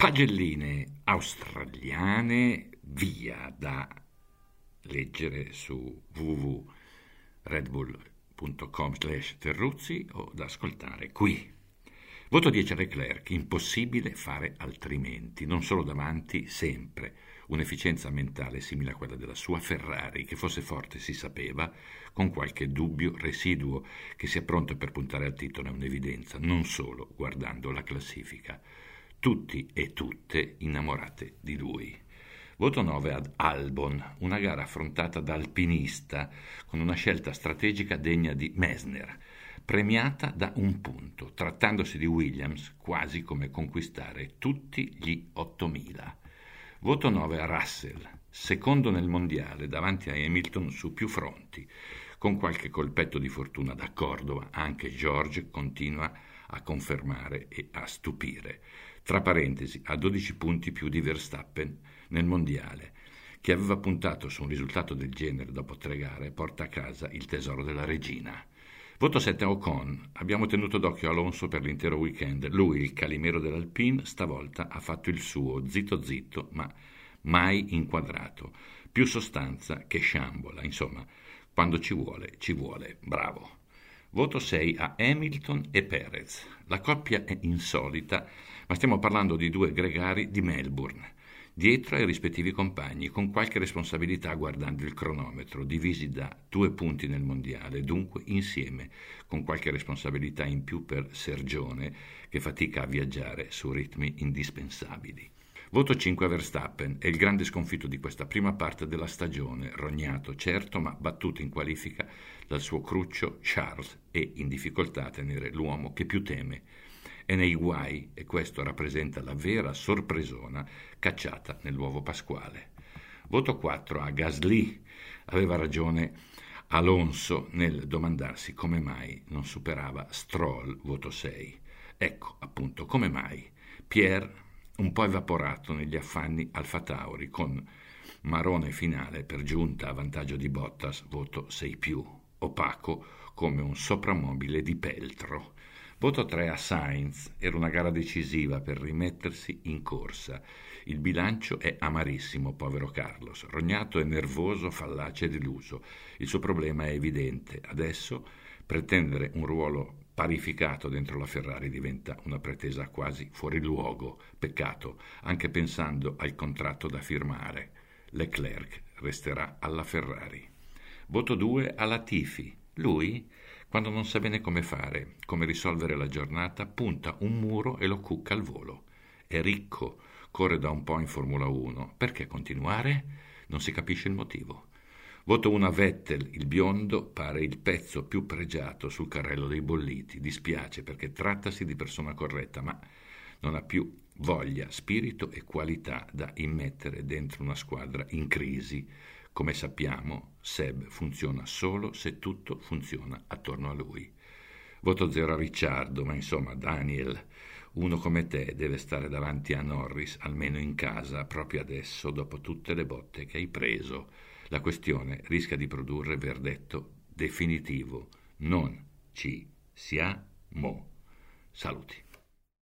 Pagelline australiane via da leggere su www.redbull.com slash Terruzzi o da ascoltare qui. Voto 10 a Leclerc, impossibile fare altrimenti, non solo davanti, sempre. Un'efficienza mentale simile a quella della sua Ferrari, che fosse forte si sapeva, con qualche dubbio residuo, che sia pronto per puntare al titolo è un'evidenza, non solo guardando la classifica. Tutti e tutte innamorate di lui. Voto 9 ad Albon, una gara affrontata da alpinista, con una scelta strategica degna di Messner premiata da un punto, trattandosi di Williams quasi come conquistare tutti gli 8000. Voto 9 a Russell, secondo nel mondiale davanti a Hamilton su più fronti. Con qualche colpetto di fortuna da Cordova, anche George continua a confermare e a stupire. Tra parentesi, a 12 punti più di Verstappen nel mondiale, che aveva puntato su un risultato del genere dopo tre gare, porta a casa il tesoro della regina. Voto 7 a Ocon. Abbiamo tenuto d'occhio Alonso per l'intero weekend. Lui, il calimero dell'Alpine, stavolta ha fatto il suo, zitto zitto, ma mai inquadrato. Più sostanza che sciambola. Insomma, quando ci vuole, ci vuole. Bravo. Voto 6 a Hamilton e Perez. La coppia è insolita, ma stiamo parlando di due gregari di Melbourne dietro ai rispettivi compagni, con qualche responsabilità guardando il cronometro, divisi da due punti nel mondiale, dunque insieme, con qualche responsabilità in più per Sergione, che fatica a viaggiare su ritmi indispensabili. Voto 5 a Verstappen, è il grande sconfitto di questa prima parte della stagione, rognato certo ma battuto in qualifica dal suo cruccio Charles e in difficoltà a tenere l'uomo che più teme è nei guai e questo rappresenta la vera sorpresona cacciata nell'uovo pasquale. Voto 4 a Gasly. Aveva ragione Alonso nel domandarsi come mai non superava Stroll, voto 6. Ecco appunto come mai. Pierre un po' evaporato negli affanni Alfa Tauri con marone finale per giunta a vantaggio di Bottas, voto 6 più, opaco come un soprammobile di peltro. Voto 3 a Sainz, era una gara decisiva per rimettersi in corsa. Il bilancio è amarissimo, povero Carlos, rognato e nervoso, fallace e deluso. Il suo problema è evidente. Adesso pretendere un ruolo parificato dentro la Ferrari diventa una pretesa quasi fuori luogo. Peccato, anche pensando al contratto da firmare. Leclerc resterà alla Ferrari. Voto 2 a Latifi. Lui quando non sa bene come fare, come risolvere la giornata, punta un muro e lo cucca al volo. È ricco, corre da un po' in Formula 1. Perché continuare? Non si capisce il motivo. Voto una Vettel, il biondo pare il pezzo più pregiato sul carrello dei bolliti. Dispiace perché trattasi di persona corretta, ma non ha più voglia, spirito e qualità da immettere dentro una squadra in crisi come sappiamo, Seb funziona solo se tutto funziona attorno a lui. Voto zero a Ricciardo, ma insomma, Daniel, uno come te deve stare davanti a Norris, almeno in casa, proprio adesso, dopo tutte le botte che hai preso. La questione rischia di produrre verdetto definitivo. Non ci siamo. Saluti.